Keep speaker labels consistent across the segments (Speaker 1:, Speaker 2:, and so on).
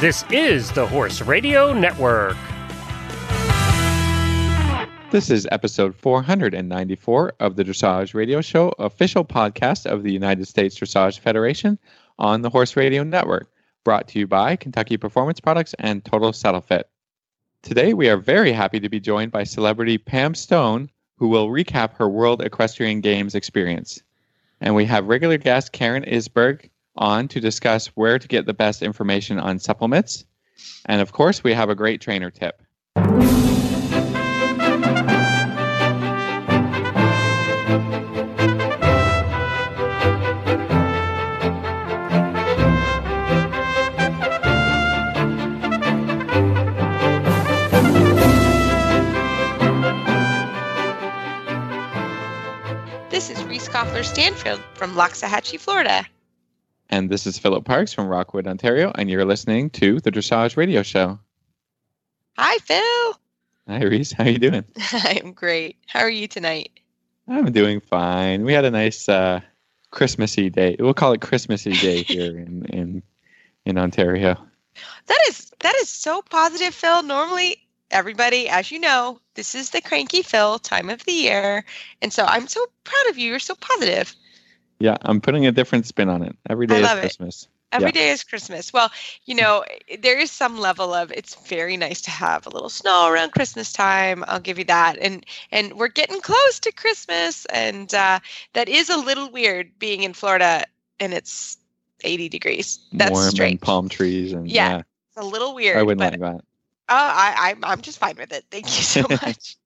Speaker 1: This is the Horse Radio Network.
Speaker 2: This is episode 494 of the Dressage Radio Show, official podcast of the United States Dressage Federation on the Horse Radio Network, brought to you by Kentucky Performance Products and Total Saddle Fit. Today, we are very happy to be joined by celebrity Pam Stone, who will recap her World Equestrian Games experience. And we have regular guest Karen Isberg on to discuss where to get the best information on supplements. And of course, we have a great trainer tip.
Speaker 3: This is Reese Koffler Stanfield from Loxahatchee, Florida.
Speaker 2: And this is Philip Parks from Rockwood, Ontario, and you're listening to the Dressage Radio Show.
Speaker 3: Hi, Phil.
Speaker 2: Hi, Reese. How are you doing?
Speaker 3: I'm great. How are you tonight?
Speaker 2: I'm doing fine. We had a nice uh, Christmassy day. We'll call it Christmassy day here in, in in Ontario.
Speaker 3: That is that is so positive, Phil. Normally, everybody, as you know, this is the cranky Phil time of the year, and so I'm so proud of you. You're so positive.
Speaker 2: Yeah, I'm putting a different spin on it. Every day is
Speaker 3: love it.
Speaker 2: Christmas.
Speaker 3: Every
Speaker 2: Yeah.
Speaker 3: day is Christmas. Well, you know, there is some level of it's very nice to have a little snow around Christmas time. I'll give you that. And and we're getting close to Christmas, and uh, that is a little weird being in Florida and it's 80 degrees. That's
Speaker 2: Warm
Speaker 3: strange.
Speaker 2: and palm trees and
Speaker 3: Yeah,
Speaker 2: yeah,
Speaker 3: It's a little weird.
Speaker 2: I wouldn't like that.
Speaker 3: Oh, I, I'm I'm just fine with it. Thank you so much.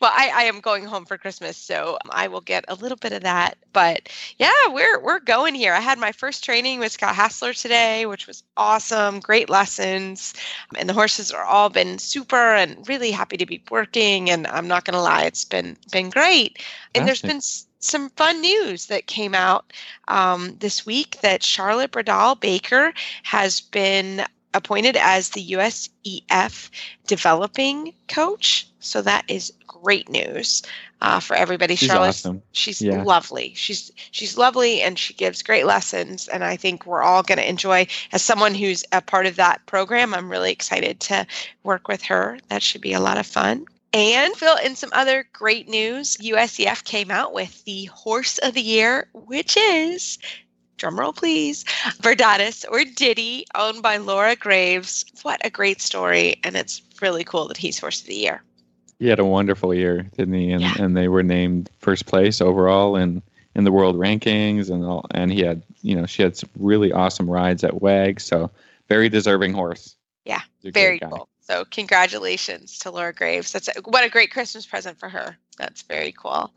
Speaker 3: well, I, I am going home for Christmas, so I will get a little bit of that. But yeah, we're we're going here. I had my first training with Scott Hassler today, which was awesome. Great lessons, and the horses are all been super and really happy to be working. And I'm not gonna lie, it's been been great. And there's
Speaker 2: Fantastic.
Speaker 3: been s- some fun news that came out um, this week that Charlotte Bredahl Baker has been appointed as the USEF developing coach. So that is great news uh, for everybody.
Speaker 2: She's
Speaker 3: Charlotte's
Speaker 2: awesome.
Speaker 3: she's
Speaker 2: Yeah.
Speaker 3: lovely. She's she's lovely and she gives great lessons. And I think we're all going to enjoy. As someone who's a part of that program, I'm really excited to work with her. That should be a lot of fun. And Phil, in some other great news, USEF came out with the Horse of the Year, which is, drumroll please, Verdades or Diddy, owned by Laura Graves. What a great story. And it's really cool that he's Horse of the Year.
Speaker 2: He had a wonderful year, didn't he? And
Speaker 3: Yeah.
Speaker 2: and they were named first place overall in in the world rankings and all. And he had, you know, she had some really awesome rides at WAG. So very deserving horse.
Speaker 3: Yeah,
Speaker 2: He's a great
Speaker 3: Very cool. So congratulations to Laura Graves. That's a, what a great Christmas present for her. That's very cool.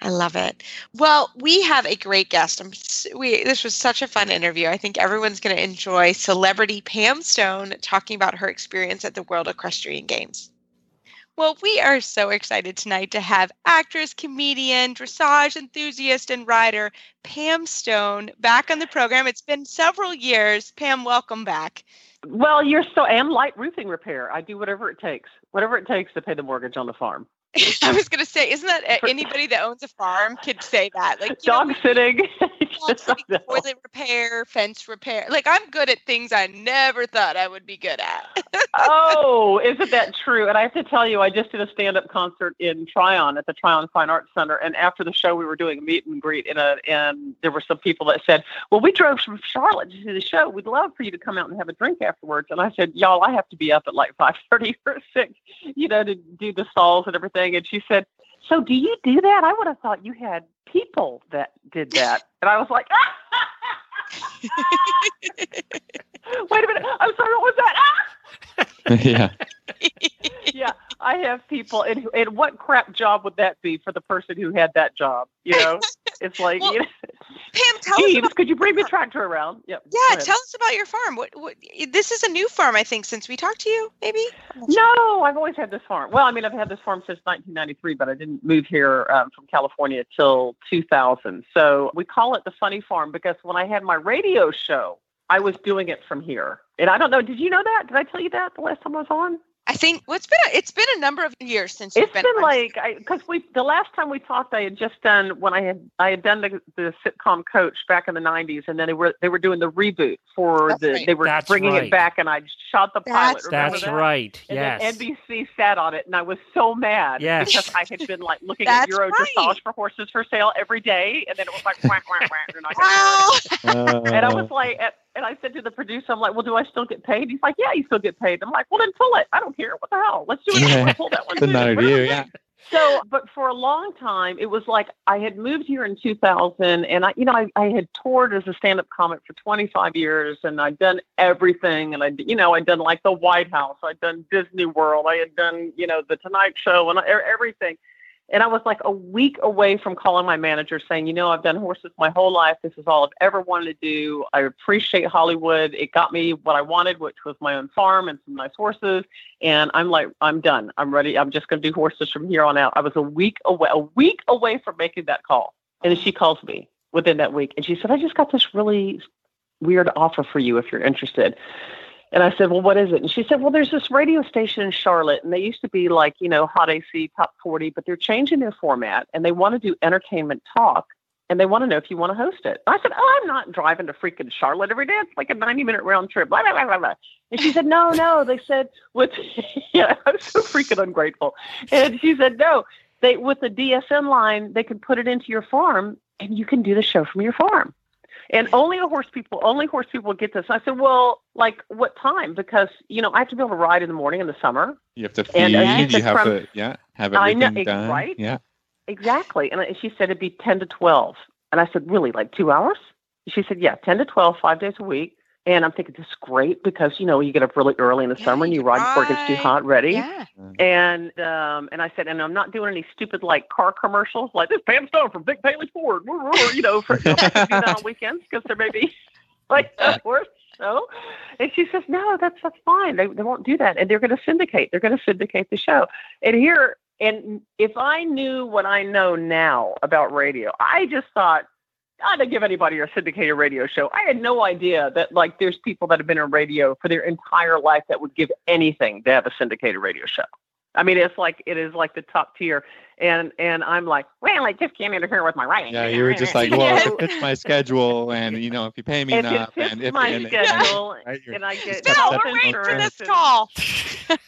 Speaker 3: I love it. Well, we have a great guest. I'm, we this was such a fun interview. I think everyone's going to enjoy celebrity Pam Stone talking about her experience at the World Equestrian Games. Well, we are so excited tonight to have actress, comedian, dressage enthusiast, and rider Pam Stone back on the program. It's been several years. Pam, welcome back.
Speaker 4: Well, you're so and light roofing repair. I do whatever it takes, whatever it takes to pay the mortgage on the farm.
Speaker 3: I was going to say, isn't that uh, anybody that owns a farm could say that? Like, you know,
Speaker 4: Dog sitting.
Speaker 3: dog sitting, toilet repair, fence repair. Like, I'm good at things I never thought I would be good at.
Speaker 4: oh, isn't that true? And I have to tell you, I just did a stand-up concert in Tryon at the Tryon Fine Arts Center, and after the show, we were doing a meet and greet, in a, and there were some people that said, "Well, we drove from Charlotte to see the show. We'd love for you to come out and have a drink afterwards." And I said, "Y'all, I have to be up at like five thirty or six, you know, to do the stalls and everything." And she said, "So, do you do that? I would have thought you had people that did that." And I was like. Wait a minute. I'm sorry. What was that?
Speaker 2: yeah.
Speaker 4: yeah, I have people, and and what crap job would that be for the person who had that job? You know, it's like,
Speaker 3: Well,
Speaker 4: you know,
Speaker 3: Pam, tell us
Speaker 4: Jeeves,
Speaker 3: about,
Speaker 4: could you bring the tractor around? Yep.
Speaker 3: yeah, tell us about your farm. What, what, this is a new farm, I think, since we talked to you, maybe? I'm not sure.
Speaker 4: No, I've always had this farm. Well, I mean, I've had this farm since 1993, but I didn't move here um, from California till 2000. So we call it the Funny Farm because when I had my radio show, I was doing it from here. And I don't know, did you know that? Did I tell you that the last time I was on?
Speaker 3: I think well, it's been a, it's been a number of years since you've
Speaker 4: It's been,
Speaker 3: on-
Speaker 4: like because we the last time we talked, I had just done when I had I had done the, the sitcom Coach back in the '90s, and then they were they were doing the reboot for
Speaker 3: That's
Speaker 4: the
Speaker 3: right.
Speaker 4: they were
Speaker 1: That's
Speaker 4: bringing
Speaker 1: right.
Speaker 4: it back, and I shot the pilot.
Speaker 3: That's-
Speaker 4: Remember
Speaker 1: That's
Speaker 4: that?
Speaker 1: right.
Speaker 4: And
Speaker 1: yes.
Speaker 4: then NBC sat on it, and I was so mad
Speaker 1: Yes.
Speaker 4: because I had been like looking at
Speaker 3: That's
Speaker 4: Euro
Speaker 3: right.
Speaker 4: dressage for horses for sale every day, and then it was like whack whack whack, and I
Speaker 3: Wow.
Speaker 4: and I was like, and- and I said to the producer, I'm like, well, do I still get paid? He's like, yeah, you still get paid. I'm like, well, then pull it. I don't care. What the hell? Let's do it.
Speaker 2: Yeah.
Speaker 4: Pull that one. Too.
Speaker 2: you, yeah.
Speaker 4: So, but for a long time, it was like I had moved here in 2000, and I, you know, I, I had toured as a stand-up comic for 25 years, and I'd done everything, and I, you know, I'd done like the White House, I'd done Disney World, I had done, you know, the Tonight Show, and everything. And I was like a week away from calling my manager saying, you know, I've done horses my whole life. This is all I've ever wanted to do. I appreciate Hollywood. It got me what I wanted, which was my own farm and some nice horses. And I'm like, I'm done. I'm ready. I'm just going to do horses from here on out. I was a week away, a week away from making that call. And she calls me within that week. And she said, I just got this really weird offer for you if you're interested. And I said, Well, what is it? And she said, Well, there's this radio station in Charlotte, and they used to be like, you know, Hot AC, Top 40, but they're changing their format and they want to do entertainment talk and they want to know if you want to host it. I said, Oh, I'm not driving to freaking Charlotte every day. It's like a 90 minute round trip. Blah, blah, blah, blah, blah. And she said, No, no. They said, with, yeah, I'm so freaking ungrateful. And she said, No, they, with the DSN line, they can put it into your farm and you can do the show from your farm. And only a horse people, only horse people get this. And I said, well, like what time? Because you know I have to be able to ride in the morning in the summer.
Speaker 2: You have to feed.
Speaker 4: And,
Speaker 2: you have
Speaker 4: from-
Speaker 2: to, yeah, have everything
Speaker 4: I know,
Speaker 2: done.
Speaker 4: right?
Speaker 2: Yeah.
Speaker 4: Exactly. And she said it'd be ten to twelve. And I said, really, like two hours? She said, yeah, ten to twelve, five days a week. And I'm thinking this is great because you know you get up really early in the
Speaker 3: Yeah,
Speaker 4: summer and
Speaker 3: you
Speaker 4: ride before it gets too hot, ready.
Speaker 3: yeah.
Speaker 4: And um, and I said, and I'm not doing any stupid like car commercials like this Pam Stone from Big Paley Ford, you know, for you know, on weekends because there may be like a horse show. And she says, no, that's that's fine. They they won't do that, and they're going to syndicate. They're going to syndicate the show. And here, and if I knew what I know now about radio, I just thought. I didn't give anybody a syndicated radio show. I had no idea that like there's people that have been in radio for their entire life that would give anything to have a syndicated radio show. I mean, it's like it is like the top tier, and and I'm like, well, I just can't interfere with my writing.
Speaker 2: Yeah, you were just like, well, if it my schedule, and you know, if you pay me
Speaker 4: if
Speaker 2: enough, and if
Speaker 4: my
Speaker 2: and,
Speaker 4: schedule,
Speaker 2: right,
Speaker 4: and I get
Speaker 2: Step,
Speaker 3: Bill,
Speaker 2: step,
Speaker 3: we're waiting for this call.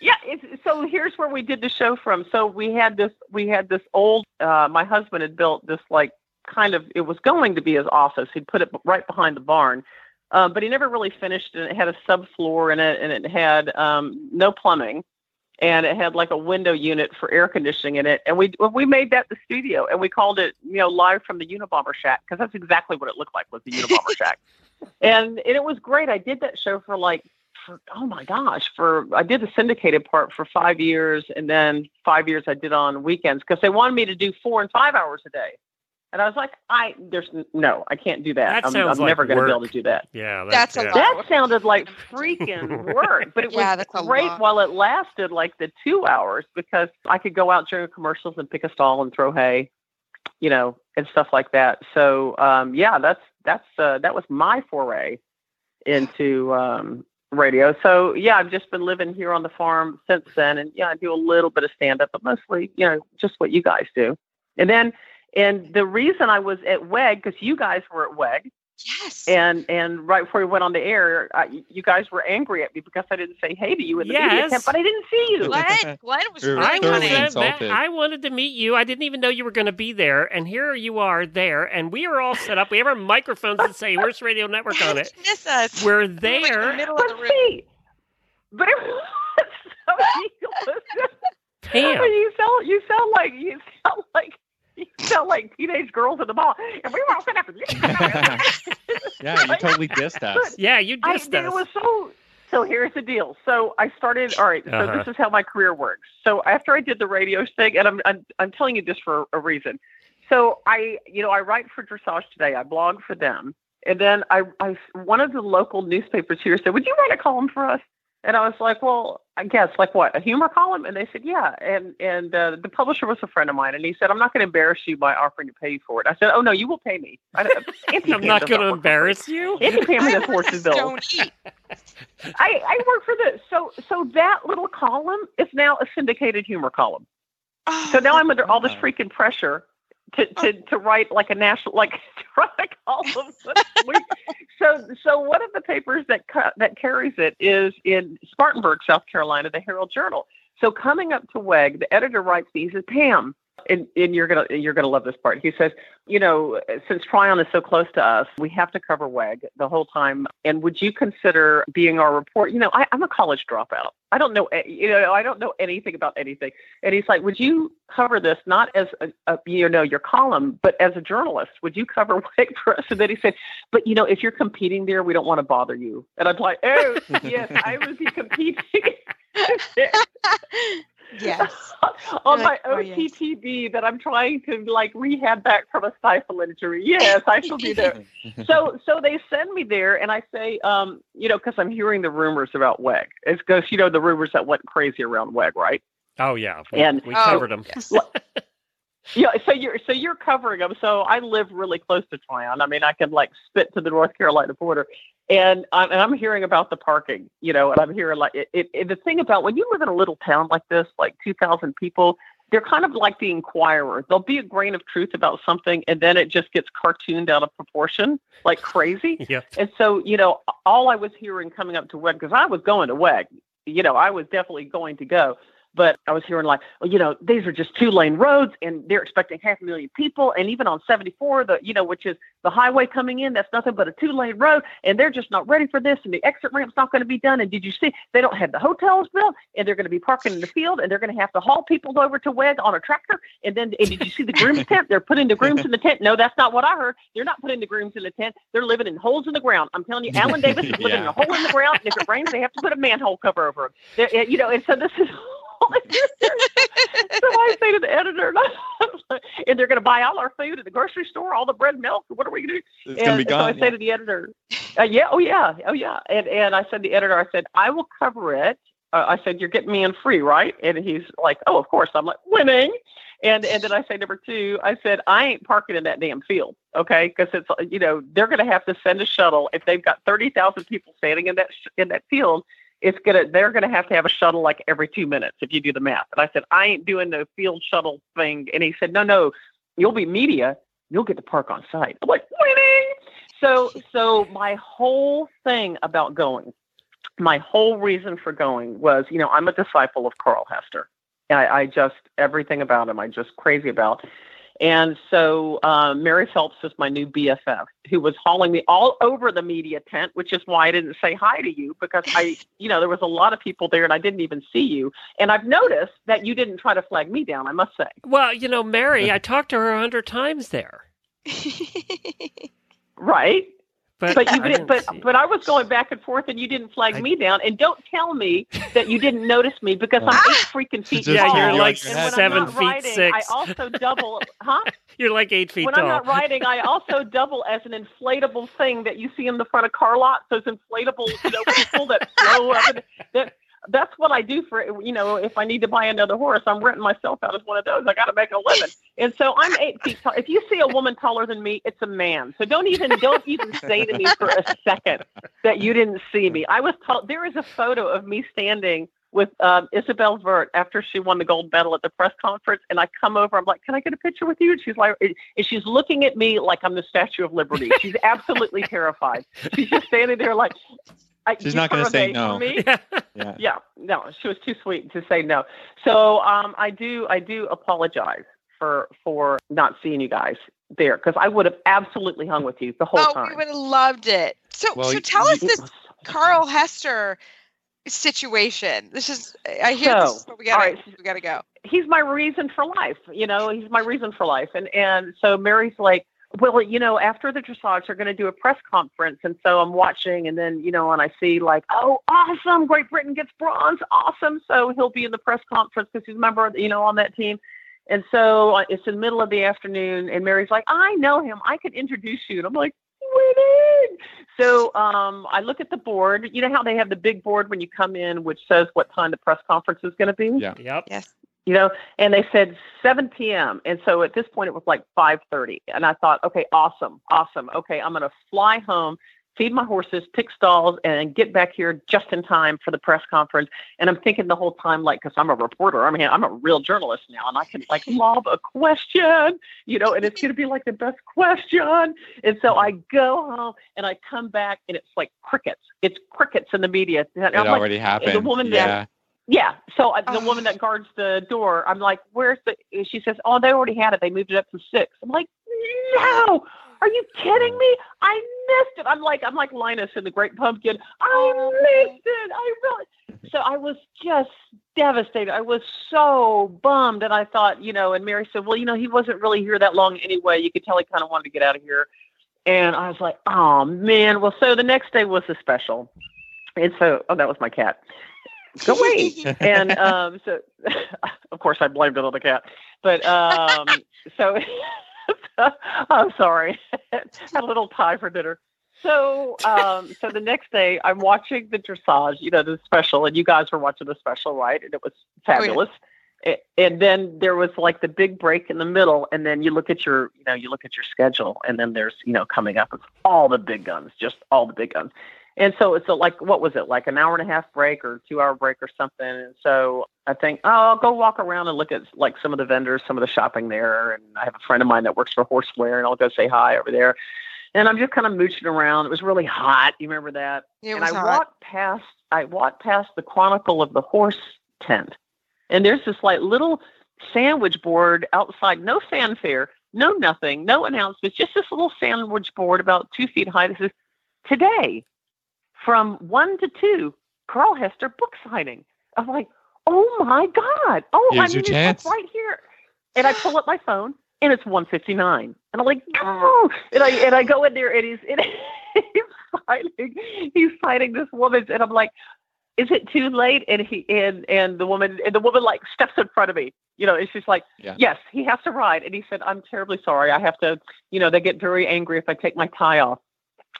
Speaker 4: Yeah, it's, so here's where we did the show from. So we had this, we had this old. Uh, my husband had built this like kind of. It was going to be his office. He'd put it right behind the barn, uh, but he never really finished it. It had a subfloor in it, and it had um, no plumbing, and it had like a window unit for air conditioning in it. And we we made that the studio, and we called it you know live from the Unabomber Shack because that's exactly what it looked like was the Unabomber Shack, and and it was great. I did that show for like for oh my gosh for I did the syndicated part for five years and then five years I did on weekends because they wanted me to do four and five hours a day and I was like I there's no I can't do that,
Speaker 1: That
Speaker 4: I'm, I'm
Speaker 1: like
Speaker 4: never going to be able to do that
Speaker 1: Yeah,
Speaker 3: That's a
Speaker 1: yeah.
Speaker 3: lot.
Speaker 4: that sounded like freaking work but it
Speaker 3: Yeah,
Speaker 4: was
Speaker 3: that's
Speaker 4: great while it lasted like the two hours because I could go out during commercials and pick a stall and throw hay you know and stuff like that so um yeah that's that's uh, that was my foray into um radio. So yeah, I've just been living here on the farm since then, and yeah, I do a little bit of stand up, but mostly you know just what you guys do. And then, and the reason I was at WEG because you guys were at WEG,
Speaker 3: Yes.
Speaker 4: and and right before we went on the air, uh, you guys were angry at me because I didn't say hey to you in the media
Speaker 1: Yes.
Speaker 4: tent, but I didn't see you.
Speaker 3: Glenn, Glenn was
Speaker 2: We were
Speaker 1: I
Speaker 2: thoroughly
Speaker 1: was that- I wanted to meet you. I didn't even know you were going to be there, and here you are there, and we are all set up. We have our microphones that say Horse Radio Network on it.
Speaker 3: Miss us.
Speaker 1: We're
Speaker 3: We're like in the
Speaker 1: there.
Speaker 3: middle of the room.
Speaker 4: see, but it was so ridiculous.
Speaker 1: Pam.
Speaker 4: You sound you sound like you sound like you sound like teenage girls in the mall. And we were all set up.
Speaker 2: yeah, you totally dissed us.
Speaker 1: Yeah, you
Speaker 4: I,
Speaker 1: us.
Speaker 4: it was so. So here's the deal. So I started. All right. So
Speaker 1: Uh-huh.
Speaker 4: this is how my career works. So after I did the radio thing, and I'm I'm, I'm telling you this for a reason. So I, you know, I write for Dressage Today. I blog for them, and then I, I, one of the local newspapers here said, "Would you write a column for us?" And I was like, well, I guess like what a humor column? And they said, yeah. And and uh, the publisher was a friend of mine, and he said, I'm not going to embarrass you by offering to pay you for it. I said, oh no, you will pay me. I, Anthony
Speaker 1: I'm
Speaker 4: Pam
Speaker 1: not going to embarrass you.
Speaker 4: Anthony Pam
Speaker 3: I
Speaker 4: does horses bills.
Speaker 3: don't eat.
Speaker 4: I, I work for the so so that little column is now a syndicated humor column.
Speaker 3: Oh,
Speaker 4: So now I'm under all this freaking pressure to, to, to write like a national like so so one of the papers that ca- that carries it is in Spartanburg, South Carolina, the Herald Journal. So coming up to WEG, the editor writes me. He says, "Pam." And, and you're gonna you're gonna love this part. He says, you know, since Tryon is so close to us, we have to cover WEG the whole time. And would you consider being our report? You know, I, I'm a college dropout. I don't know, eh, you know, I don't know anything about anything. And he's like, would you cover this not as a, a you know your column, but as a journalist? Would you cover WEG for us? And then he said, but you know, if you're competing there, we don't want to bother you. And I'm like, oh yes, I would be competing.
Speaker 3: yes.
Speaker 4: on
Speaker 3: You're
Speaker 4: my
Speaker 3: like, "Oh, yes."
Speaker 4: OTTB that I'm trying to like rehab back from a stifle injury. Yes, I shall be there. so so they send me there, and I say, um, you know, because I'm hearing the rumors about WEG. It's because you know the rumors that went crazy around WEG, right?
Speaker 1: Oh yeah, we,
Speaker 4: And-
Speaker 1: we
Speaker 3: Oh,
Speaker 1: covered them.
Speaker 3: yes.
Speaker 4: Yeah. So you're so you're covering them. So I live really close to Tryon. I mean, I can like spit to the North Carolina border. And I'm, and I'm hearing about the parking, you know, and I'm hearing like it, it, it- the thing about when you live in a little town like this, like 2,000 people, they're kind of like the Inquirer. There'll be a grain of truth about something, and then it just gets cartooned out of proportion like crazy.
Speaker 1: Yeah.
Speaker 4: And so, you know, all I was hearing coming up to WEG, because I was going to WEG, you know, I was definitely going to go. But I was hearing like, well, you know, these are just two lane roads and they're expecting half a million people. And even on 74, the, you know, which is the highway coming in, that's nothing but a two lane road. And they're just not ready for this. And the exit ramp's not going to be done. And did you see they don't have the hotels built and they're going to be parking in the field and they're going to have to haul people over to WEG on a tractor. And then, and did you see the groom's tent? They're putting the grooms in the tent. No, that's not what I heard. They're not putting the grooms in the tent. They're living in holes in the ground. I'm telling you, Alan Davis is living in a hole in the ground. And if it rains, they have to put a manhole cover over him. They're- eh, You know, and so this is all I hear. so I say to the editor, and they're going to buy all our food at the grocery store, all the bread and milk. What are we going to do?
Speaker 2: It's gonna be gone.
Speaker 4: So I say to the editor, uh, yeah, oh yeah, oh yeah, and and I said to the editor, I said I will cover it. Uh, I said you're getting me in free, right? And he's like, oh, of course. I'm like winning. And and then I say number two, I said I ain't parking in that damn field, okay? Because it's you know they're going to have to send a shuttle if they've got thirty thousand people standing in that sh- in that field. It's gonna they're gonna have to have a shuttle like every two minutes if you do the math. And I said I ain't doing the field shuttle thing. And he said no no, you'll be media, you'll get to park on site. I'm like winning. So so my whole thing about going, my whole reason for going was you know I'm a disciple of Carl Hester. I, I just everything about him I just crazy about. And so um, Mary Phelps was my new BFF, who was hauling me all over the media tent, which is why I didn't say hi to you because I, you know, there was a lot of people there and I didn't even see you. And I've noticed that you didn't try to flag me down. I must say,
Speaker 1: Well, you know, Mary, I talked to her a hundred times there,
Speaker 4: right?
Speaker 1: But
Speaker 4: But you did,
Speaker 1: didn't
Speaker 4: but but I was going back and forth, and you didn't flag
Speaker 1: I-
Speaker 4: me down. And don't tell me that you didn't notice me because I'm eight freaking feet
Speaker 2: Just
Speaker 1: yeah, you're like
Speaker 2: on your
Speaker 4: when
Speaker 1: seven
Speaker 4: I'm
Speaker 1: feet
Speaker 4: riding,
Speaker 1: six.
Speaker 4: I also double, huh?
Speaker 1: You're like eight feet
Speaker 4: when
Speaker 1: tall.
Speaker 4: I'm not riding, I also double as an inflatable thing that you see in the front of car lots. Those inflatable, you know, people that flow up. And that, that's what I do for, you know, if I need to buy another horse, I'm renting myself out as one of those. I got to make a living. And so I'm eight feet tall. If you see a woman taller than me, it's a man. So don't even, don't even say to me for a second that you didn't see me. I was tall. There is a photo of me standing with um, Isabell Werth after she won the gold medal at the press conference, and I come over. I'm like, "Can I get a picture with you?" And she's like, and she's looking at me like I'm the Statue of Liberty. She's absolutely terrified. She's just standing there like. I,
Speaker 2: She's not gonna say no.
Speaker 4: for me?
Speaker 2: Yeah.
Speaker 4: yeah no she was too sweet to say no so um i do i do apologize for for not seeing you guys there because i would have absolutely hung with you the whole
Speaker 3: oh,
Speaker 4: time Oh,
Speaker 3: we would have loved it. So,
Speaker 2: Well,
Speaker 3: so tell
Speaker 2: you-
Speaker 3: us this Carl Hester situation. This is I hear this
Speaker 4: So,
Speaker 3: is we gotta
Speaker 4: all right.
Speaker 3: we gotta go.
Speaker 4: he's my reason for life. You know, he's my reason for life. And and so Mary's like, well, you know, after the dressage, they're going to do a press conference, and so I'm watching, and then you know, and I see like, oh, awesome, Great Britain gets bronze, awesome. So he'll be in the press conference because he's a member, of, you know, on that team. And so uh, it's in the middle of the afternoon, and Mary's like, I know him. I could introduce you. And I'm like, winning. So um, I look at the board. You know how they have the big board when you come in, which says what time the press conference is going to be.
Speaker 2: Yeah.
Speaker 1: Yep.
Speaker 3: Yes.
Speaker 4: You know, and they said 7 p.m. And so at this point, it was like 5:30, and I thought, okay, awesome, awesome. Okay, I'm going to fly home, feed my horses, pick stalls, and get back here just in time for the press conference. And I'm thinking the whole time, like, because I'm a reporter, I mean, I'm a real journalist now, and I can like lob a question, you know, and it's going to be like the best question. And so I go home and I come back, and it's like crickets. It's crickets in the media. And
Speaker 2: It
Speaker 4: I'm like,
Speaker 2: already happened.
Speaker 4: woman
Speaker 2: yeah.
Speaker 4: that- yeah. So uh, the
Speaker 3: Oh.
Speaker 4: woman that guards the door, I'm like, "Where's the?" She says, "Oh, they already had it. They moved it up to six. I'm like, "No, are you kidding me? I missed it." I'm like, I'm like Linus in the Great Pumpkin. I missed it. I really. So I was just devastated. I was so bummed, and I thought, you know. And Mary said, "Well, you know, he wasn't really here that long anyway. You could tell he kind of wanted to get out of here." And I was like, "Oh man." Well, so the next day was the special, and so oh, that was my cat go away. and um, so, of course, I blamed it on the cat. But um, so, I'm sorry. Had a little tie for dinner. So, um, so the next day, I'm watching the dressage, you know, the special, and you guys were watching the special, right? And it was fabulous. A- And then there was like the big break in the middle, and then you look at your, you know, you look at your schedule, and then there's, you know, coming up it's all the big guns, just all the big guns. And so it's a, like, what was it, like an hour and a half break or two hour break or something? And so I think, oh, I'll go walk around and look at like some of the vendors, some of the shopping there. And I have a friend of mine that works for Horseware, and I'll go say hi over there. And I'm just kind of mooching around. It was really hot. You remember that?
Speaker 3: It
Speaker 4: and
Speaker 3: was
Speaker 4: I
Speaker 3: hot.
Speaker 4: walked past, I walked past the Chronicle of the Horse tent, and there's this like little sandwich board outside, no fanfare, no nothing, no announcements, just this little sandwich board about two feet high. This is today from one to two, Carl Hester book signing. I'm like, oh my God. Oh,
Speaker 2: Here's
Speaker 4: I mean, it's right here. And I pull up my phone and it's 159. And I'm like, oh, and I and I go in there and he's and he's signing he's signing this woman and I'm like, is it too late? And he and and the woman and the woman like steps in front of me, you know, and she's like,
Speaker 2: Yeah.
Speaker 4: Yes, he has to ride. And he said, I'm terribly sorry. I have to, you know, they get very angry if I take my tie off.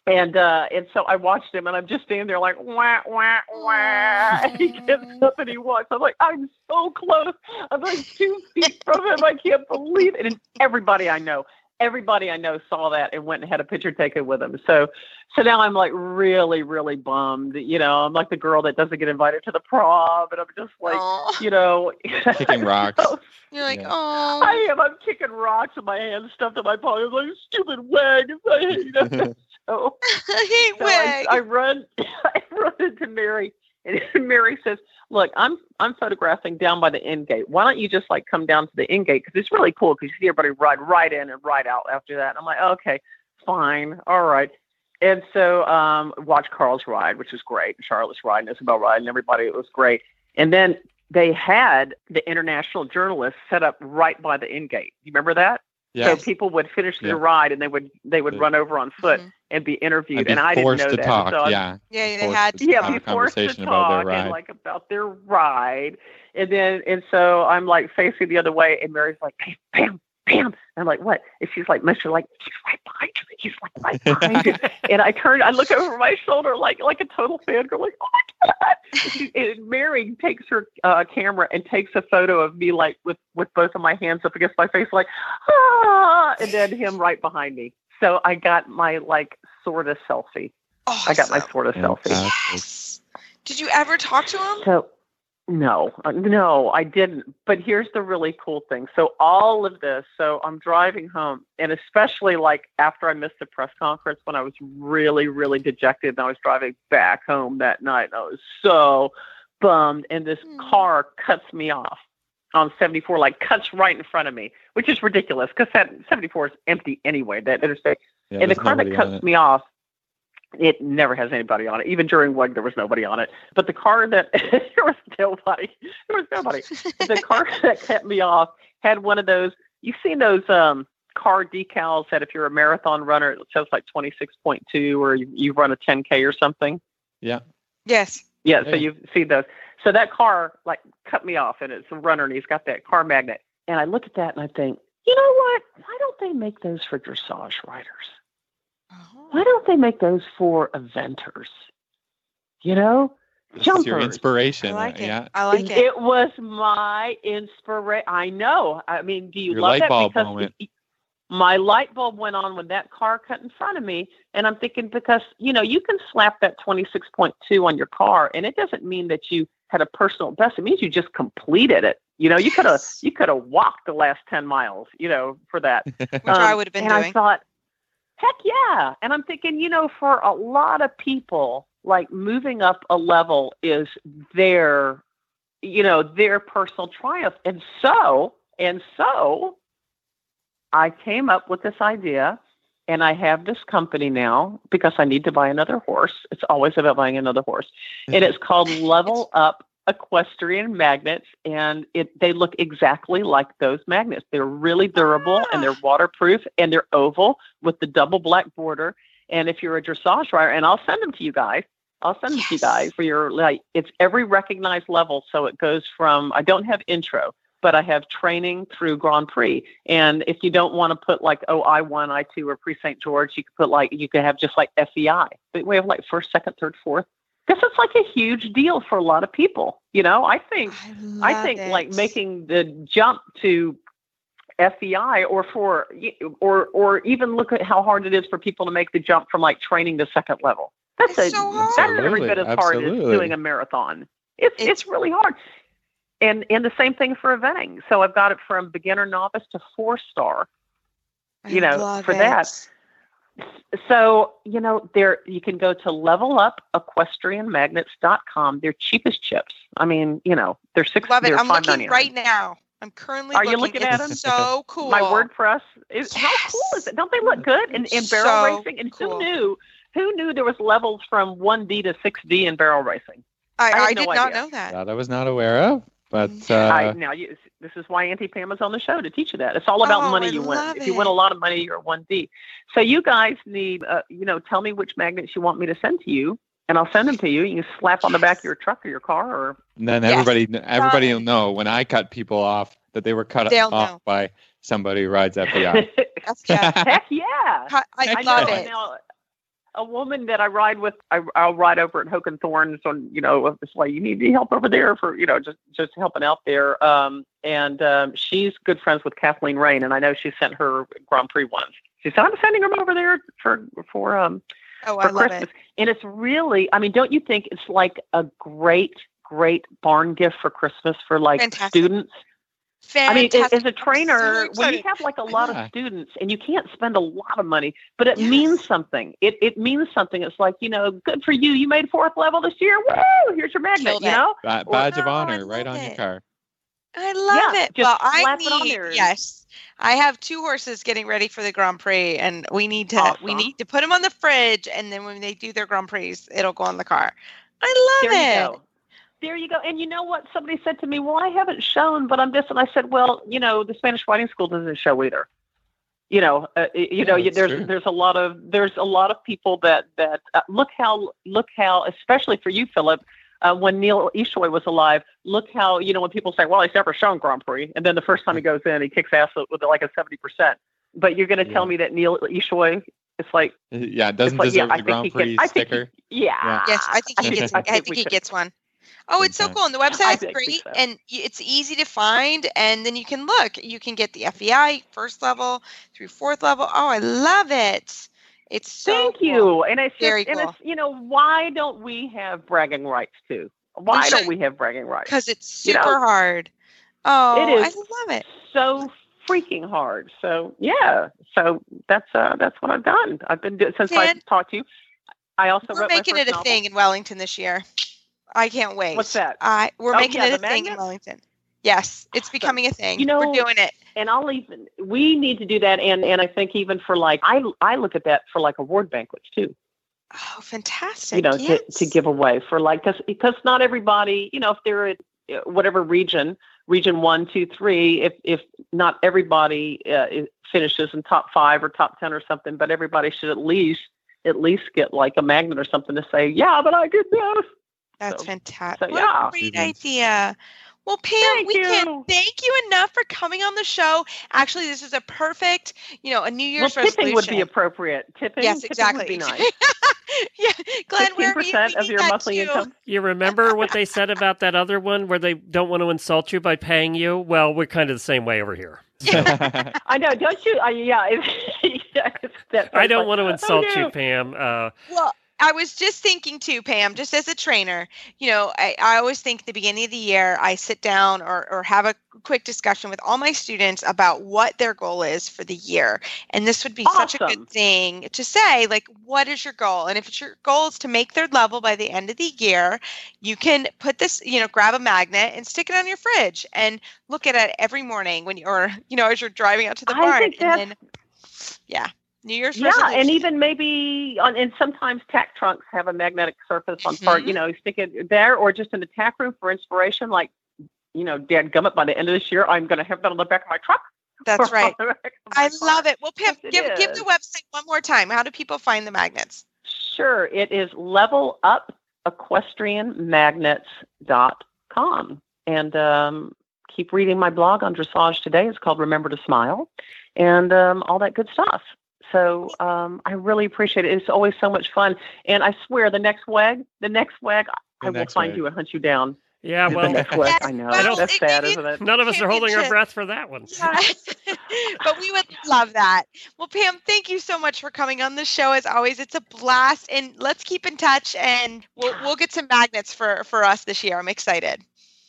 Speaker 4: And uh and so I watched him and I'm just standing there like wah wah wah and he gets up and he walks. I'm like, I'm so close. I'm like two feet from him. I can't believe it. And everybody I know, everybody I know saw that and went and had a picture taken with him. So so now I'm like really, really bummed. You know, I'm like the girl that doesn't get invited to the prom and I'm just like,
Speaker 3: Aw.
Speaker 4: you know
Speaker 2: Kicking rocks.
Speaker 3: You're like,
Speaker 2: Yeah.
Speaker 3: oh.
Speaker 4: I am. I'm kicking rocks with my hands stuffed in my pocket. I'm like, stupid wag. I hate it. So,
Speaker 3: I hate
Speaker 4: so I. I run, I run into Mary, and Mary says, "Look, I'm I'm photographing down by the end gate. Why don't you just like come down to the end gate? Because it's really cool. Because you see everybody ride right in and ride out after that." And I'm like, "Okay, fine, all right." And so um, watch Carl's ride, which is great. Charlotte's ride, and Isabell ride, and everybody. It was great. And then they had the international journalists set up right by the end gate. You remember that?
Speaker 2: Yeah.
Speaker 4: So people would finish their
Speaker 2: Yeah.
Speaker 4: ride and they would they would
Speaker 2: Yeah.
Speaker 4: run over on foot
Speaker 3: Mhm.
Speaker 4: and be interviewed.
Speaker 2: I'd be
Speaker 4: and I didn't
Speaker 2: forced
Speaker 4: know
Speaker 2: to
Speaker 4: that.
Speaker 2: talk.
Speaker 4: So I-
Speaker 2: yeah.
Speaker 3: Yeah, they had
Speaker 2: to
Speaker 3: to.
Speaker 4: yeah,
Speaker 2: have
Speaker 4: be forced to
Speaker 2: conversation about their
Speaker 4: talk and like about their ride, and then and so I'm like facing the other way, and Mary's like, bam, bam, bam. And I'm like, what? And she's like, Mister, like he's right behind you. He's like right behind you. and I turn, I look over my shoulder like like a total fangirl, like, oh my god. And, she, and Mary takes her uh, camera and takes a photo of me like with with both of my hands up against my face, like ah, and then him right behind me. So I got my like sort of selfie. I got my sort of selfie.
Speaker 3: Yes. Did you ever talk to him?
Speaker 4: So, no, uh, no, I didn't. But here's the really cool thing. So, all of this, so I'm driving home, and especially like after I missed the press conference when I was really, really dejected, and I was driving back home that night, and I was so bummed. And this
Speaker 3: Hmm.
Speaker 4: car cuts me off on 74, like cuts right in front of me, which is ridiculous because that 74 is empty anyway, that interstate
Speaker 2: Yeah,
Speaker 4: and the car that cuts me off, it never has anybody on it. Even during WUG, there was nobody on it. But the car that there was nobody, there was nobody. the car that cut me off had one of those. You've seen those um, car decals that if you're a marathon runner, it says like 26.2 or you, you run a 10k or something.
Speaker 2: Yeah.
Speaker 3: Yes.
Speaker 4: Yeah,
Speaker 2: Yeah.
Speaker 4: so you've seen those. So that car like cut me off, and it's a runner, and he's got that car magnet. And I look at that and I think, you know what? Why don't they make those for dressage riders? Why don't they make those for eventers? You know,
Speaker 2: This is your inspiration.
Speaker 3: I like it.
Speaker 2: Yeah.
Speaker 3: I like it.
Speaker 4: It was my inspiration. I know. I mean, do you
Speaker 2: Your
Speaker 4: love
Speaker 2: light
Speaker 4: that?
Speaker 2: bulb
Speaker 4: because
Speaker 2: moment.
Speaker 4: it- my light bulb went on when that car cut in front of me, and I'm thinking because you know you can slap that 26.2 on your car, and it doesn't mean that you had a personal best. It means you just completed it. You know, you could have you could have walked the last 10 miles. You know, for that.
Speaker 3: Which I would have been
Speaker 4: Um, and
Speaker 3: doing.
Speaker 4: I thought, heck yeah. And I'm thinking, you know, for a lot of people, like moving up a level is their, you know, their personal triumph. And so, and so I came up with this idea and I have this company now because I need to buy another horse. It's always about buying another horse. And it's called Level Up Equestrian Magnets and it they look exactly like those magnets. They're really durable and they're ah. waterproof and they're oval with the double black border. And if you're a dressage rider, and I'll send them to you guys. I'll send them to you guys for your like it's every recognized level. So it goes from I don't have intro, but I have training through Grand Prix. And if you don't want to put like oh I one, I two, or Prix St. Georges, you could put like you could have just like FEI. But we have like first, second, third, fourth. This is like a huge deal for a lot of people. You know, I think I
Speaker 3: love
Speaker 4: think
Speaker 3: it.
Speaker 4: like making the jump to FEI or for or or even look at how hard it is for people to make the jump from like training to second level. That's
Speaker 3: It's
Speaker 4: a
Speaker 3: so
Speaker 4: that's every bit as hard as doing a marathon. It's, it's
Speaker 3: It's-
Speaker 4: really hard. And and the same thing for eventing. So I've got it from beginner novice to four star.
Speaker 3: I
Speaker 4: you know, for
Speaker 3: it.
Speaker 4: that, So, you know, there you can go to levelupequestrianmagnets.com. They're cheapest chips. I mean, you know, they're six
Speaker 3: Love it. I'm looking
Speaker 4: $5.99.
Speaker 3: right now. I'm currently
Speaker 4: Are you
Speaker 3: looking.
Speaker 4: looking at them?
Speaker 3: So cool.
Speaker 4: My WordPress is how cool is it? Don't they look good in, in barrel
Speaker 3: So
Speaker 4: racing? And
Speaker 3: cool.
Speaker 4: who knew? Who knew there was levels from 1D to 6D in barrel racing?
Speaker 3: I,
Speaker 4: I
Speaker 3: I
Speaker 4: no
Speaker 3: did not know that.
Speaker 2: That I was not aware of. But
Speaker 3: Mm-hmm.
Speaker 4: I,
Speaker 2: uh,
Speaker 4: now, you, this is why Auntie Pam is on the show to teach you that. It's all about
Speaker 3: Oh,
Speaker 4: money
Speaker 3: I
Speaker 4: you win.
Speaker 3: love
Speaker 4: If you win a lot of money, you're a 1D. So you guys need, uh, you know, tell me which magnets you want me to send to you, and I'll send them to you. You can slap on the back of your truck or your car, or
Speaker 2: and then
Speaker 3: Yes.
Speaker 2: everybody everybody will know when I cut people off that they were cut
Speaker 3: They'll
Speaker 2: off
Speaker 3: know.
Speaker 2: by somebody who rides FBI.
Speaker 4: Heck yeah.
Speaker 3: I, I
Speaker 4: I
Speaker 3: love
Speaker 4: know.
Speaker 3: it.
Speaker 4: Now, a woman that I ride with, I, I'll ride over at Hoke and Thorns on, you know, this way you need any help over there for, you know, just just helping out there. Um, and um, she's good friends with Kathleen Raine, and I know she sent her Grand Prix ones. She said, I'm sending them over there for for um
Speaker 3: Oh,
Speaker 4: for
Speaker 3: I
Speaker 4: Christmas.
Speaker 3: it.
Speaker 4: And it's really, I mean, don't you think it's like a great, great barn gift for Christmas for like
Speaker 3: Fantastic.
Speaker 4: students? I mean, as a
Speaker 3: I'm so
Speaker 4: trainer, when you have like a lot
Speaker 2: Yeah.
Speaker 4: of students and you can't spend a lot of money, but it
Speaker 3: Yes.
Speaker 4: means something. It it means something. It's like you know, good for you. You made fourth level this year. Woo! Here's your magnet.
Speaker 3: Killed
Speaker 4: You
Speaker 3: it.
Speaker 4: know,
Speaker 2: Ba-
Speaker 4: Or-
Speaker 2: badge of
Speaker 3: No, I
Speaker 2: honor right
Speaker 3: love
Speaker 2: on your car.
Speaker 3: I love
Speaker 4: Yeah,
Speaker 3: it.
Speaker 4: just
Speaker 3: well, I
Speaker 4: slap it on
Speaker 3: need
Speaker 4: there.
Speaker 3: yes. I have two horses getting ready for the Grand Prix, and we need to we need to put them on the fridge, and then when they do their Grand Prix, it'll go on the car. I love
Speaker 4: there
Speaker 3: it.
Speaker 4: You go. There you go. And you know what? Somebody said to me, "Well, I haven't shown, but I'm just." And I said, "Well, you know, the Spanish Riding School doesn't show either." You know, uh, you know,
Speaker 2: Yeah,
Speaker 4: you, there's
Speaker 2: true.
Speaker 4: there's a lot of there's a lot of people that that uh, look how look how especially for you, Philip. Uh, when Neil Ishoy was alive, look how you know when people say, "Well, he's never shown Grand Prix," and then the first time he goes in, he kicks ass with, with like a seventy percent. But you're going to tell me that Neil Ishoy, it's like,
Speaker 2: Yeah, it doesn't
Speaker 4: like, yeah,
Speaker 2: deserve
Speaker 4: I
Speaker 2: the Grand
Speaker 4: he can-
Speaker 2: Prix
Speaker 4: I think he-
Speaker 2: sticker.
Speaker 4: yeah,
Speaker 3: Yes, I think he gets. I think,
Speaker 4: we
Speaker 3: he
Speaker 4: could-
Speaker 3: gets one. Oh, it's so cool, and the website
Speaker 4: is
Speaker 3: great,
Speaker 4: so.
Speaker 3: and it's easy to find. And then you can look. You can get the FEI first level through fourth level. Oh, I love it. It's so
Speaker 4: Thank
Speaker 3: cool.
Speaker 4: you. And it's just,
Speaker 3: Very
Speaker 4: and
Speaker 3: cool.
Speaker 4: it's you know why don't we have bragging rights too? Why
Speaker 3: should.
Speaker 4: don't we have bragging rights?
Speaker 3: because it's
Speaker 4: You know,
Speaker 3: super hard. Oh,
Speaker 4: it is
Speaker 3: I love it.
Speaker 4: so freaking hard. So yeah. So that's uh that's what I've done. I've been doing since I
Speaker 3: Dan,
Speaker 4: talked to you. I also
Speaker 3: We're
Speaker 4: wrote my
Speaker 3: making
Speaker 4: first
Speaker 3: it a
Speaker 4: novel.
Speaker 3: thing in Wellington this year. I can't wait.
Speaker 4: What's that?
Speaker 3: I we're
Speaker 4: Oh,
Speaker 3: making
Speaker 4: yeah,
Speaker 3: it a thing in? Wellington. Yes, it's becoming a thing.
Speaker 4: You know-
Speaker 3: we're doing it.
Speaker 4: And I'll even we need to do that and and I think even for like I I look at that for like award banquets too.
Speaker 3: Oh, fantastic!
Speaker 4: you know,
Speaker 3: yes.
Speaker 4: to, to give away for like, cause, because not everybody, you know, if they're at uh, whatever region, region one, two, three, if, if not everybody uh, finishes in top five or top 10 or something, but everybody should at least, at least get like a magnet or something to say, yeah, but I did this.
Speaker 3: That's
Speaker 4: so-
Speaker 3: fantastic.
Speaker 4: so,
Speaker 3: what
Speaker 4: yeah.
Speaker 3: a great idea! Well, Pam,
Speaker 4: Thank
Speaker 3: we
Speaker 4: you.
Speaker 3: can't thank you enough for coming on the show. Actually, this is a perfect, you know, a New Year's
Speaker 4: Well,
Speaker 3: Year's
Speaker 4: tipping
Speaker 3: resolution.
Speaker 4: would be appropriate. Tipping,
Speaker 3: yes,
Speaker 4: tipping
Speaker 3: exactly.
Speaker 4: would be nice.
Speaker 3: yeah, Glenn, where we, we
Speaker 4: percent of your monthly
Speaker 3: too.
Speaker 4: income.
Speaker 1: You remember what they said about that other one where they don't want to insult you by paying you? Well, we're kind of the same way over here. So
Speaker 4: I know, don't you? Uh, yeah, it's, yeah, it's
Speaker 1: I don't
Speaker 4: like,
Speaker 1: want to
Speaker 4: oh,
Speaker 1: insult
Speaker 4: no.
Speaker 1: you, Pam. Uh,
Speaker 3: Well, I was just thinking too, Pam, just as a trainer, you know, I, I always think at the beginning of the year, I sit down or, or have a quick discussion with all my students about what their goal is for the year. And this would be such a good thing to say, like, what is your goal? And if it's your goal is to make third level by the end of the year, you can put this, you know, grab a magnet and stick it on your fridge and look at it every morning when you, or, you know, as you're driving out to the
Speaker 4: I
Speaker 3: barn. and then, yeah, New Year's
Speaker 4: yeah, and even maybe on and sometimes tack trunks have a magnetic surface on part.
Speaker 3: Mhm.
Speaker 4: You know, stick it there or just in the tack room for inspiration. Like, you know, Dad gummit by the end of this year, I'm going to have that on the back of my truck.
Speaker 3: That's right.
Speaker 4: on the back of my
Speaker 3: I
Speaker 4: car.
Speaker 3: love it. Well, Pam,
Speaker 4: Yes,
Speaker 3: give give the website one more time. How do people find the magnets?
Speaker 4: Sure. It is levelupequestrianmagnets.com. And um, keep reading my blog on dressage today. It's called Remember to Smile and um, all that good stuff. So um, I really appreciate it. It's always so much fun. And I swear, the next WAG, the next WAG, I will find
Speaker 2: WAG.
Speaker 4: you and hunt you down.
Speaker 1: yeah,
Speaker 4: the
Speaker 1: well,
Speaker 4: next WAG.
Speaker 3: Yes,
Speaker 4: I know.
Speaker 3: well,
Speaker 4: That's
Speaker 3: it-
Speaker 4: sad, isn't it?
Speaker 1: none of us are holding our breath for that one.
Speaker 3: but we would love that. Well, Pam, thank you so much for coming on the show. As always, it's a blast, and let's keep in touch. And we'll we'll get some magnets for for us this year. I'm excited.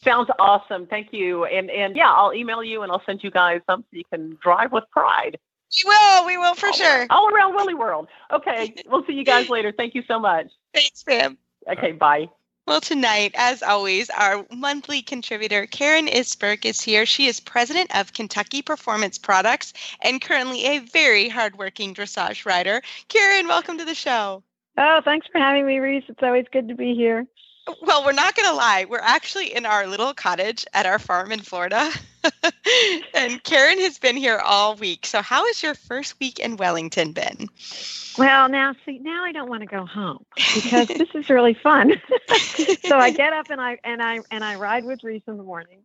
Speaker 4: Sounds awesome. Thank you. And and yeah, I'll email you and I'll send you guys some so you can drive with pride.
Speaker 3: We will. We will for
Speaker 4: all,
Speaker 3: sure.
Speaker 4: All around Willy World. Okay. We'll see you guys later. Thank you so much.
Speaker 3: Thanks, Pam.
Speaker 4: Okay. Bye.
Speaker 3: Well, tonight, as always, our monthly contributor, Karen Isberg, is here. She is president of Kentucky Performance Products and currently a very hardworking dressage rider. Karen, welcome to the show.
Speaker 5: Oh, thanks for having me, Reese. It's always good to be here.
Speaker 3: Well, we're not going to lie. We're actually in our little cottage at our farm in Florida. and Karen has been here all week. So, how has your first week in Wellington been?
Speaker 5: Well, now see, now I don't want to go home because this is really fun. so I get up and I and I and I ride with Reese in the morning,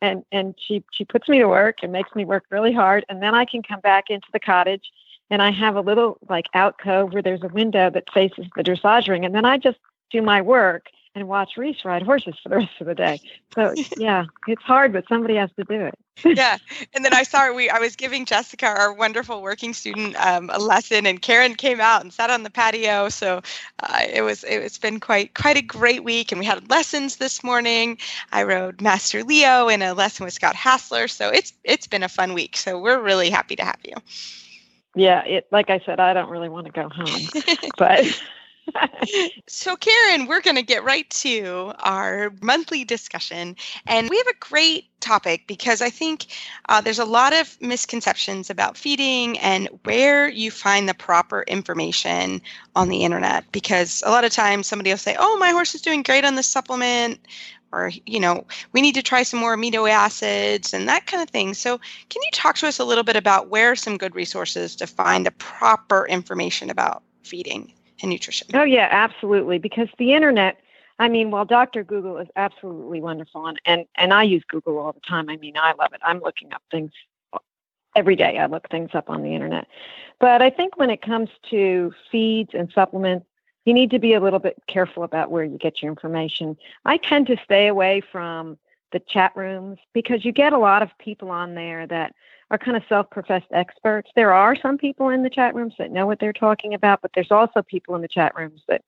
Speaker 5: and and she she puts me to work and makes me work really hard, and then I can come back into the cottage, and I have a little like alcove where there's a window that faces the dressage ring, and then I just do my work and watch Reese ride horses for the rest of the day. So yeah, it's hard, but somebody has to do it.
Speaker 3: yeah and then i saw we i was giving jessica our wonderful working student um, a lesson and karen came out and sat on the patio so uh, it was it's been quite quite a great week and we had lessons this morning i rode master leo in a lesson with scott hassler so it's it's been a fun week so we're really happy to have you
Speaker 5: Yeah, it like I said, I don't really want to go home, but
Speaker 3: so, Karen, we're going to get right to our monthly discussion. And we have a great topic because I think uh, there's a lot of misconceptions about feeding and where you find the proper information on the internet. Because a lot of times somebody will say, Oh, my horse is doing great on this supplement. Or, you know, we need to try some more amino acids and that kind of thing. So, can you talk to us a little bit about where some good resources to find the proper information about feeding? And nutrition.
Speaker 5: Oh yeah, absolutely. Because the internet, I mean, while Dr. Google is absolutely wonderful, and and and I use Google all the time. I mean, I love it. I'm looking up things every day. I look things up on the internet. But I think when it comes to feeds and supplements, you need to be a little bit careful about where you get your information. I tend to stay away from the chat rooms because you get a lot of people on there that are kind of self-professed experts. There are some people in the chat rooms that know what they're talking about, but there's also people in the chat rooms that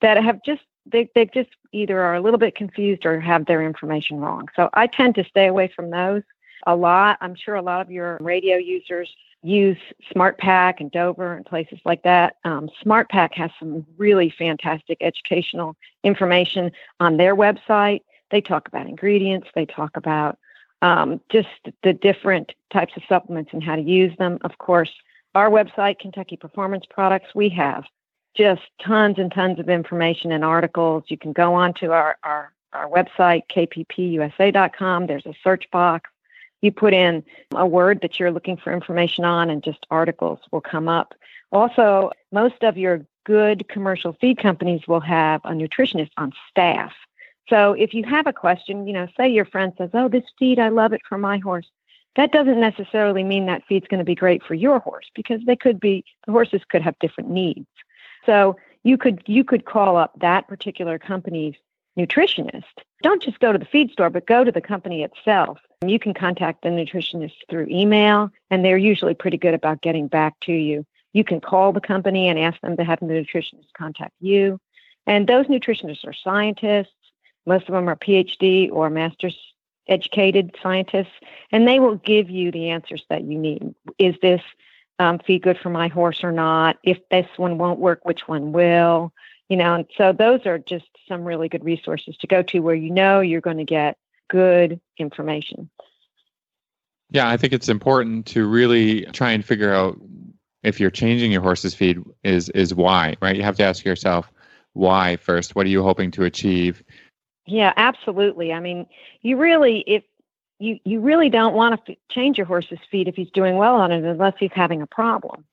Speaker 5: that have just they they just either are a little bit confused or have their information wrong. So I tend to stay away from those a lot. I'm sure a lot of your radio users use SmartPak and Dover and places like that. Um, SmartPak has some really fantastic educational information on their website. They talk about ingredients. They talk about um, just the different types of supplements and how to use them. Of course, our website, Kentucky Performance Products, we have just tons and tons of information and articles. You can go onto our, our, our website, kppusa.com. There's a search box. You put in a word that you're looking for information on, and just articles will come up. Also, most of your good commercial feed companies will have a nutritionist on staff. So if you have a question, you know, say your friend says, "Oh, this feed, I love it for my horse." That doesn't necessarily mean that feed's going to be great for your horse because they could be the horses could have different needs. So you could you could call up that particular company's nutritionist. Don't just go to the feed store, but go to the company itself. You can contact the nutritionist through email, and they're usually pretty good about getting back to you. You can call the company and ask them to have the nutritionist contact you. And those nutritionists are scientists. Most of them are PhD or master's educated scientists, and they will give you the answers that you need. Is this um, feed good for my horse or not? If this one won't work, which one will? You know, and so those are just some really good resources to go to where you know you're going to get good information.
Speaker 2: Yeah, I think it's important to really try and figure out if you're changing your horse's feed is is why, right? You have to ask yourself why first. What are you hoping to achieve?
Speaker 5: Yeah, absolutely. I mean, you really if you you really don't want to f- change your horse's feed if he's doing well on it unless he's having a problem.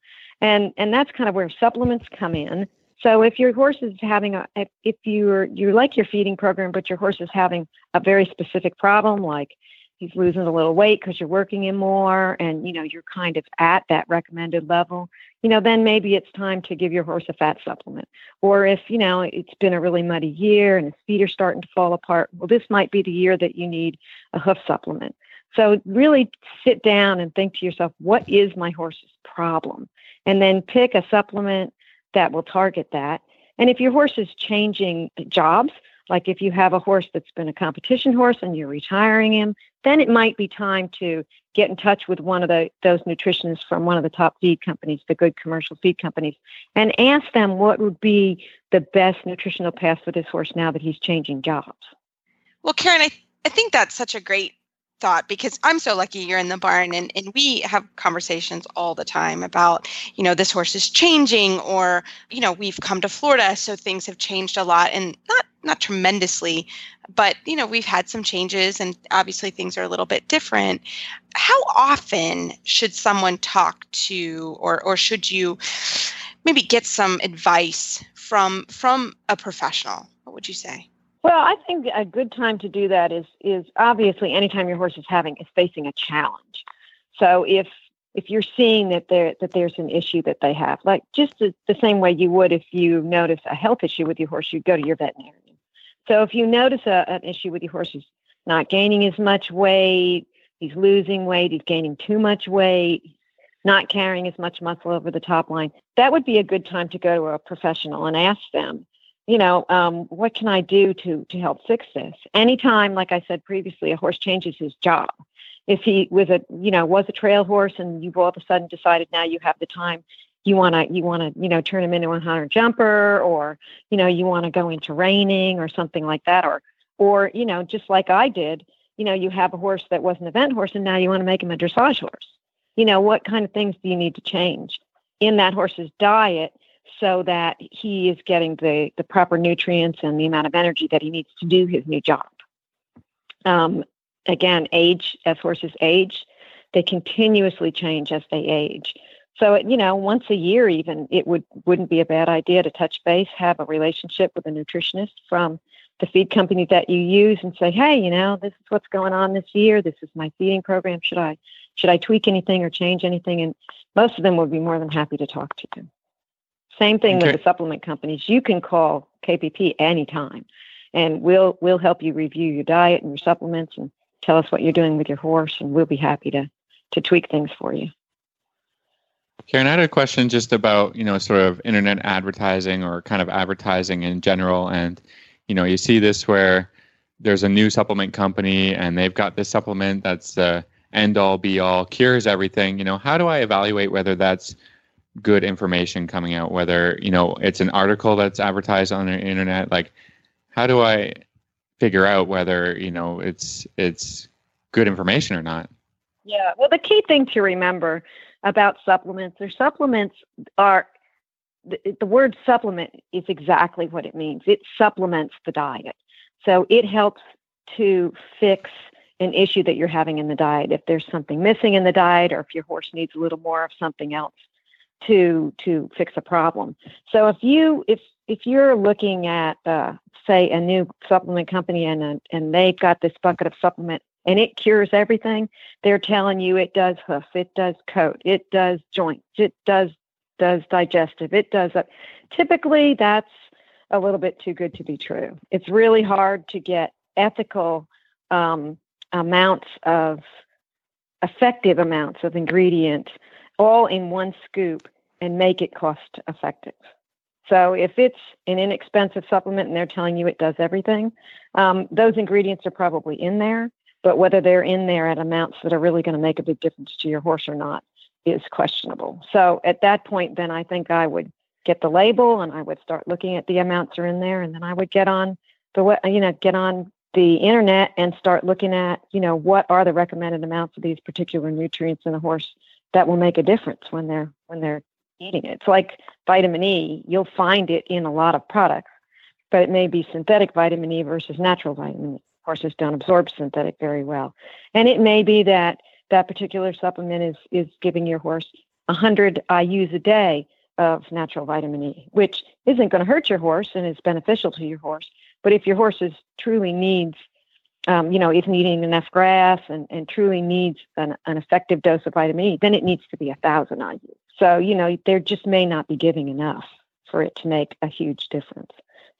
Speaker 5: And and that's kind of where supplements come in. So if your horse is having a if, if you're you like your feeding program but your horse is having a very specific problem like he's losing a little weight because you're working him more and you know you're kind of at that recommended level you know then maybe it's time to give your horse a fat supplement. Or if you know it's been a really muddy year and his feet are starting to fall apart well this might be the year that you need a hoof supplement. So really sit down and think to yourself what is my horse's problem? And then pick a supplement that will target that. And if your horse is changing jobs like if you have a horse that's been a competition horse and you're retiring him, then it might be time to get in touch with one of the those nutritionists from one of the top feed companies, the good commercial feed companies, and ask them what would be the best nutritional path for this horse now that he's changing jobs.
Speaker 3: Well, Karen, I, I think that's such a great thought because I'm so lucky you're in the barn and, and we have conversations all the time about, you know, this horse is changing or, you know, we've come to Florida, so things have changed a lot and not not tremendously, but you know, we've had some changes and obviously things are a little bit different. How often should someone talk to or or should you maybe get some advice from from a professional? What would you say?
Speaker 5: Well, I think a good time to do that is is obviously anytime your horse is having is facing a challenge. So if if you're seeing that there that there's an issue that they have, like just the, the same way you would if you notice a health issue with your horse, you'd go to your veterinarian. So if you notice a, an issue with your horse, he's not gaining as much weight, he's losing weight, he's gaining too much weight, not carrying as much muscle over the top line, that would be a good time to go to a professional and ask them, you know, um, what can I do to to help fix this? Anytime, like I said previously, a horse changes his job. If he was a, you know, was a trail horse and you've all of a sudden decided now you have the time you want to you want to you know turn him into a hunter jumper or you know you want to go into reining or something like that or or you know just like I did you know you have a horse that was an event horse and now you want to make him a dressage horse. You know what kind of things do you need to change in that horse's diet so that he is getting the the proper nutrients and the amount of energy that he needs to do his new job? Um, again age as horses age they continuously change as they age so, you know, once a year, even it would wouldn't be a bad idea to touch base, have a relationship with a nutritionist from the feed company that you use, and say, hey, you know, this is what's going on this year. This is my feeding program. Should I should I tweak anything or change anything? And most of them would be more than happy to talk to you. Same thing okay. with the supplement companies. You can call KPP anytime, and we'll we'll help you review your diet and your supplements and tell us what you're doing with your horse, and we'll be happy to to tweak things for you.
Speaker 2: Karen, I had a question just about, you know, sort of internet advertising or kind of advertising in general. And, you know, you see this where there's a new supplement company and they've got this supplement that's the end all be all, cures everything. You know, how do I evaluate whether that's good information coming out, whether, you know, it's an article that's advertised on the internet? Like, how do I figure out whether, you know, it's it's good information or not?
Speaker 5: Yeah. Well, the key thing to remember about supplements. Their supplements are the, the word supplement is exactly what it means. It supplements the diet. So it helps to fix an issue that you're having in the diet. If there's something missing in the diet or if your horse needs a little more of something else to to fix a problem. So if you if if you're looking at uh, say a new supplement company and a, and they've got this bucket of supplement and it cures everything, they're telling you it does hoof, it does coat, it does joints, it does does digestive, it does. Typically, that's a little bit too good to be true. It's really hard to get ethical um, amounts of effective amounts of ingredients all in one scoop and make it cost effective. So if it's an inexpensive supplement and they're telling you it does everything, um, those ingredients are probably in there. But whether they're in there at amounts that are really going to make a big difference to your horse or not is questionable. So at that point, then I think I would get the label and I would start looking at the amounts are in there, and then I would get on the you know get on the internet and start looking at you know what are the recommended amounts of these particular nutrients in a horse that will make a difference when they're when they're eating it. It's like vitamin E. You'll find it in a lot of products, but it may be synthetic vitamin E versus natural vitamin E. Horses don't absorb synthetic very well, and it may be that that particular supplement is is giving your horse 100 IU's a day of natural vitamin E, which isn't going to hurt your horse and is beneficial to your horse. But if your horse is truly needs, um, you know, is needing enough grass and, and truly needs an, an effective dose of vitamin E, then it needs to be a thousand IU. So, you know, there just may not be giving enough for it to make a huge difference.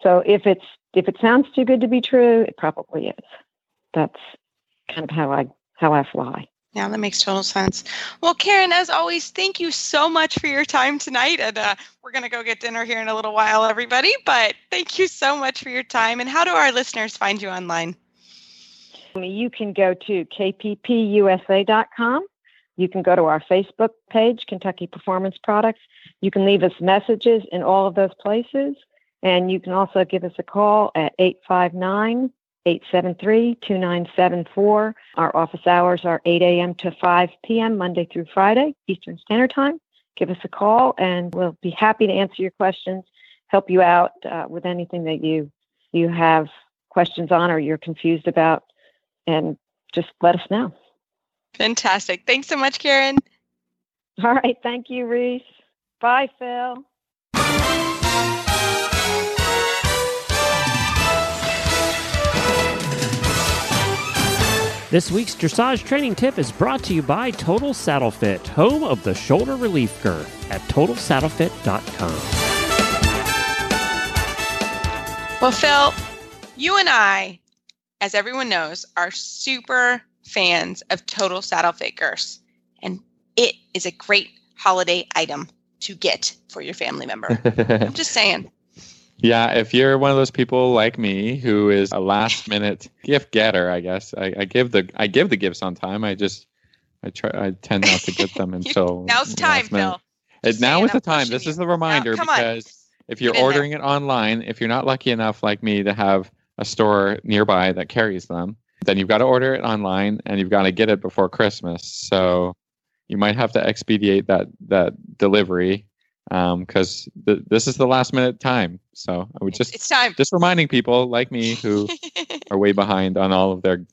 Speaker 5: So if it's if it sounds too good to be true, it probably is. That's kind of how I how I fly.
Speaker 3: Yeah, that makes total sense. Well, Karen, as always, thank you so much for your time tonight. And uh, we're going to go get dinner here in a little while, everybody. But thank you so much for your time. And how do our listeners find you online?
Speaker 5: You can go to kppusa.com. You can go to our Facebook page, Kentucky Performance Products. You can leave us messages in all of those places. And you can also give us a call at 859 873 2974. Our office hours are 8 a.m. to 5 p.m., Monday through Friday, Eastern Standard Time. Give us a call and we'll be happy to answer your questions, help you out uh, with anything that you, you have questions on or you're confused about, and just let us know.
Speaker 3: Fantastic. Thanks so much, Karen.
Speaker 5: All right. Thank you, Reese. Bye, Phil.
Speaker 1: This week's dressage training tip is brought to you by Total Saddle Fit, home of the shoulder relief girth at totalsaddlefit.com.
Speaker 3: Well, Phil, you and I, as everyone knows, are super fans of Total Saddle Fit girths, and it is a great holiday item to get for your family member. I'm just saying.
Speaker 2: Yeah, if you're one of those people like me who is a last minute gift getter, I guess I, I, give the I give the gifts on time. I just I try I tend not to get them until
Speaker 3: now's time, Phil.
Speaker 2: And now is the time. This you. is the reminder now, because on. if you're ordering it online, if you're not lucky enough like me to have a store nearby that carries them, then you've got to order it online and you've got to get it before Christmas. So you might have to expedite that that delivery because um, th- this is the last minute time. So I would just
Speaker 3: it's time.
Speaker 2: Just reminding people like me who are way behind on all of their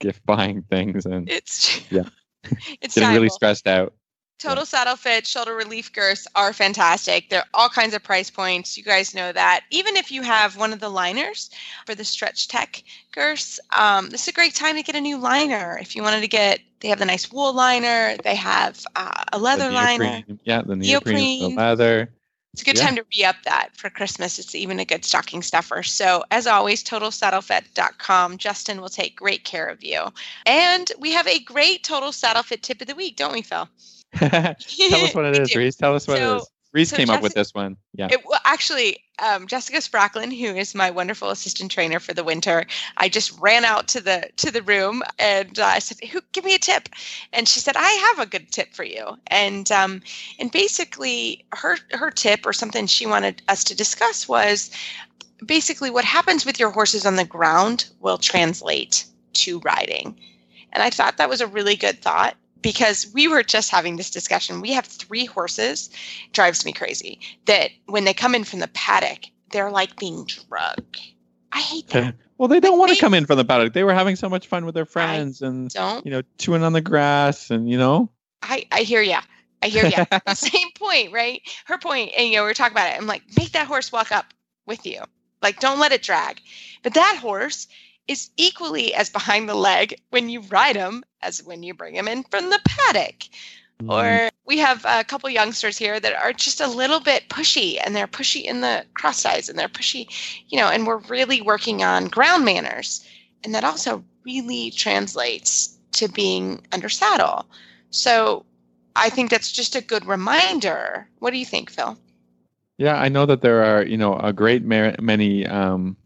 Speaker 2: gift buying things, and
Speaker 3: it's
Speaker 2: yeah,
Speaker 3: it's
Speaker 2: getting time. really stressed out.
Speaker 3: Total yeah. Saddle Fit shoulder relief girths are fantastic. They're all kinds of price points. You guys know that. Even if you have one of the liners for the StretchTec girths, um, this is a great time to get a new liner. If you wanted to get, they have the nice wool liner. They have uh, a leather liner.
Speaker 2: Yeah, the neoprene, neoprene. the leather.
Speaker 3: It's a good yeah. time to re up that for Christmas. It's even a good stocking stuffer. So, as always, totalsaddlefit.com. Justin will take great care of you. And we have a great Total Saddle Fit tip of the week, don't we, Phil?
Speaker 2: Tell us what it is, Reese. Tell us what so, it is. Reese so came Jessica, up with this one. Yeah.
Speaker 3: It, well, actually, um, Jessica Spracklin, who is my wonderful assistant trainer for the winter, I just ran out to the to the room and uh, I said, "Who give me a tip?" And she said, "I have a good tip for you." And um, and basically, her her tip or something she wanted us to discuss was basically what happens with your horses on the ground will translate to riding. And I thought that was a really good thought because we were just having this discussion. We have three horses, drives me crazy that when they come in from the paddock, they're like being drugged. I hate that.
Speaker 2: well, they don't want to come in from the paddock. They were having so much fun with their friends I and don't. you know chewing on the grass and you know.
Speaker 3: I I hear ya. I hear ya. Same point, right? Her point, and you know, we are talking about it. I'm like, make that horse walk up with you. Like, don't let it drag. But that horse is equally as behind the leg when you ride them as when you bring them in from the paddock.
Speaker 2: Mm-hmm.
Speaker 3: Or we have a couple youngsters here that are just a little bit pushy and they're pushy in the cross ties and they're pushy, you know, and we're really working on ground manners. And that also really translates to being under saddle. So I think that's just a good reminder. What do you think, Phil?
Speaker 2: Yeah, I know that there are, you know, a great ma- many, um,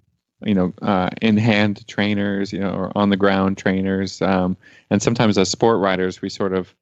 Speaker 2: you know, uh, in-hand trainers, you know, or on-the-ground trainers, um, and sometimes as sport riders, we sort of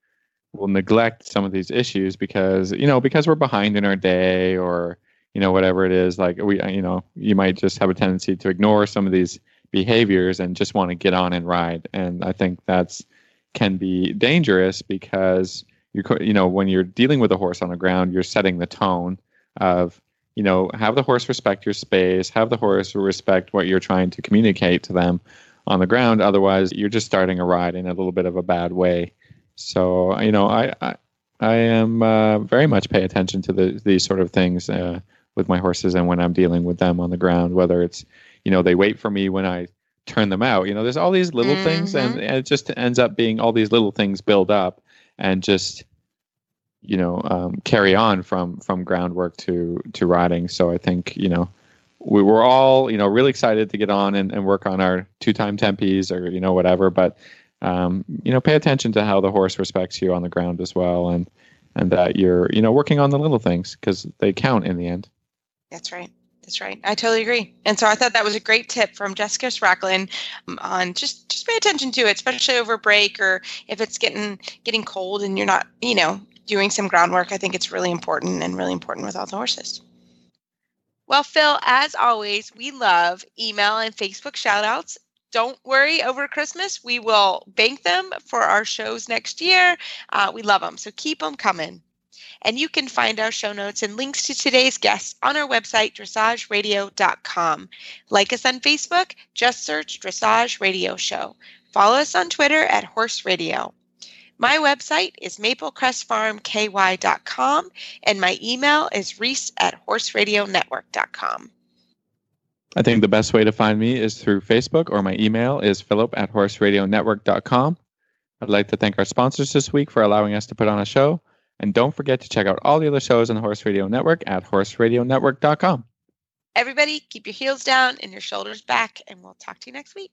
Speaker 2: will neglect some of these issues because, you know, because we're behind in our day, or you know, whatever it is. Like we, you know, you might just have a tendency to ignore some of these behaviors and just want to get on and ride, and I think that's can be dangerous because you, you know, when you're dealing with a horse on the ground, you're setting the tone of you know have the horse respect your space have the horse respect what you're trying to communicate to them on the ground. Otherwise you're just starting a ride in a little bit of a bad way. So you know i i, I am uh, very much pay attention to the, these sort of things uh, with my horses and when i'm dealing with them on the ground whether it's you know they wait for me when i turn them out. You know there's all these little mm-hmm. things and, and it just ends up being all these little things build up and just you know um, carry on from from groundwork to to riding. So I think you know we were all you know really excited to get on and, and work on our two time tempis or you know whatever. But um, you know pay attention to how the horse respects you on the ground as well, and and that you're you know working on the little things because they count in the end.
Speaker 3: That's right. That's right. I totally agree. And so I thought that was a great tip from Jessica Spracklin on just just pay attention to it, especially over break or if it's getting getting cold and you're not, you know, doing some groundwork. I think it's really important and really important with all the horses. Well, Phil, as always, we love email and Facebook shoutouts. Don't worry over Christmas. We will bank them for our shows next year. Uh, we love them. So keep them coming. And you can find our show notes and links to today's guests on our website, dressageradio.com. Like us on Facebook, just search Dressage Radio Show. Follow us on Twitter at Horse Radio. My website is maplecrestfarmky.com, and my email is reese at horseradionetwork.com.
Speaker 2: I think the best way to find me is through Facebook, or my email is philip at horseradionetwork.com. I'd like to thank our sponsors this week for allowing us to put on a show. And don't forget to check out all the other shows on the Horse Radio Network at horseradionetwork.com.
Speaker 3: Everybody, keep your heels down and your shoulders back, and we'll talk to you next week.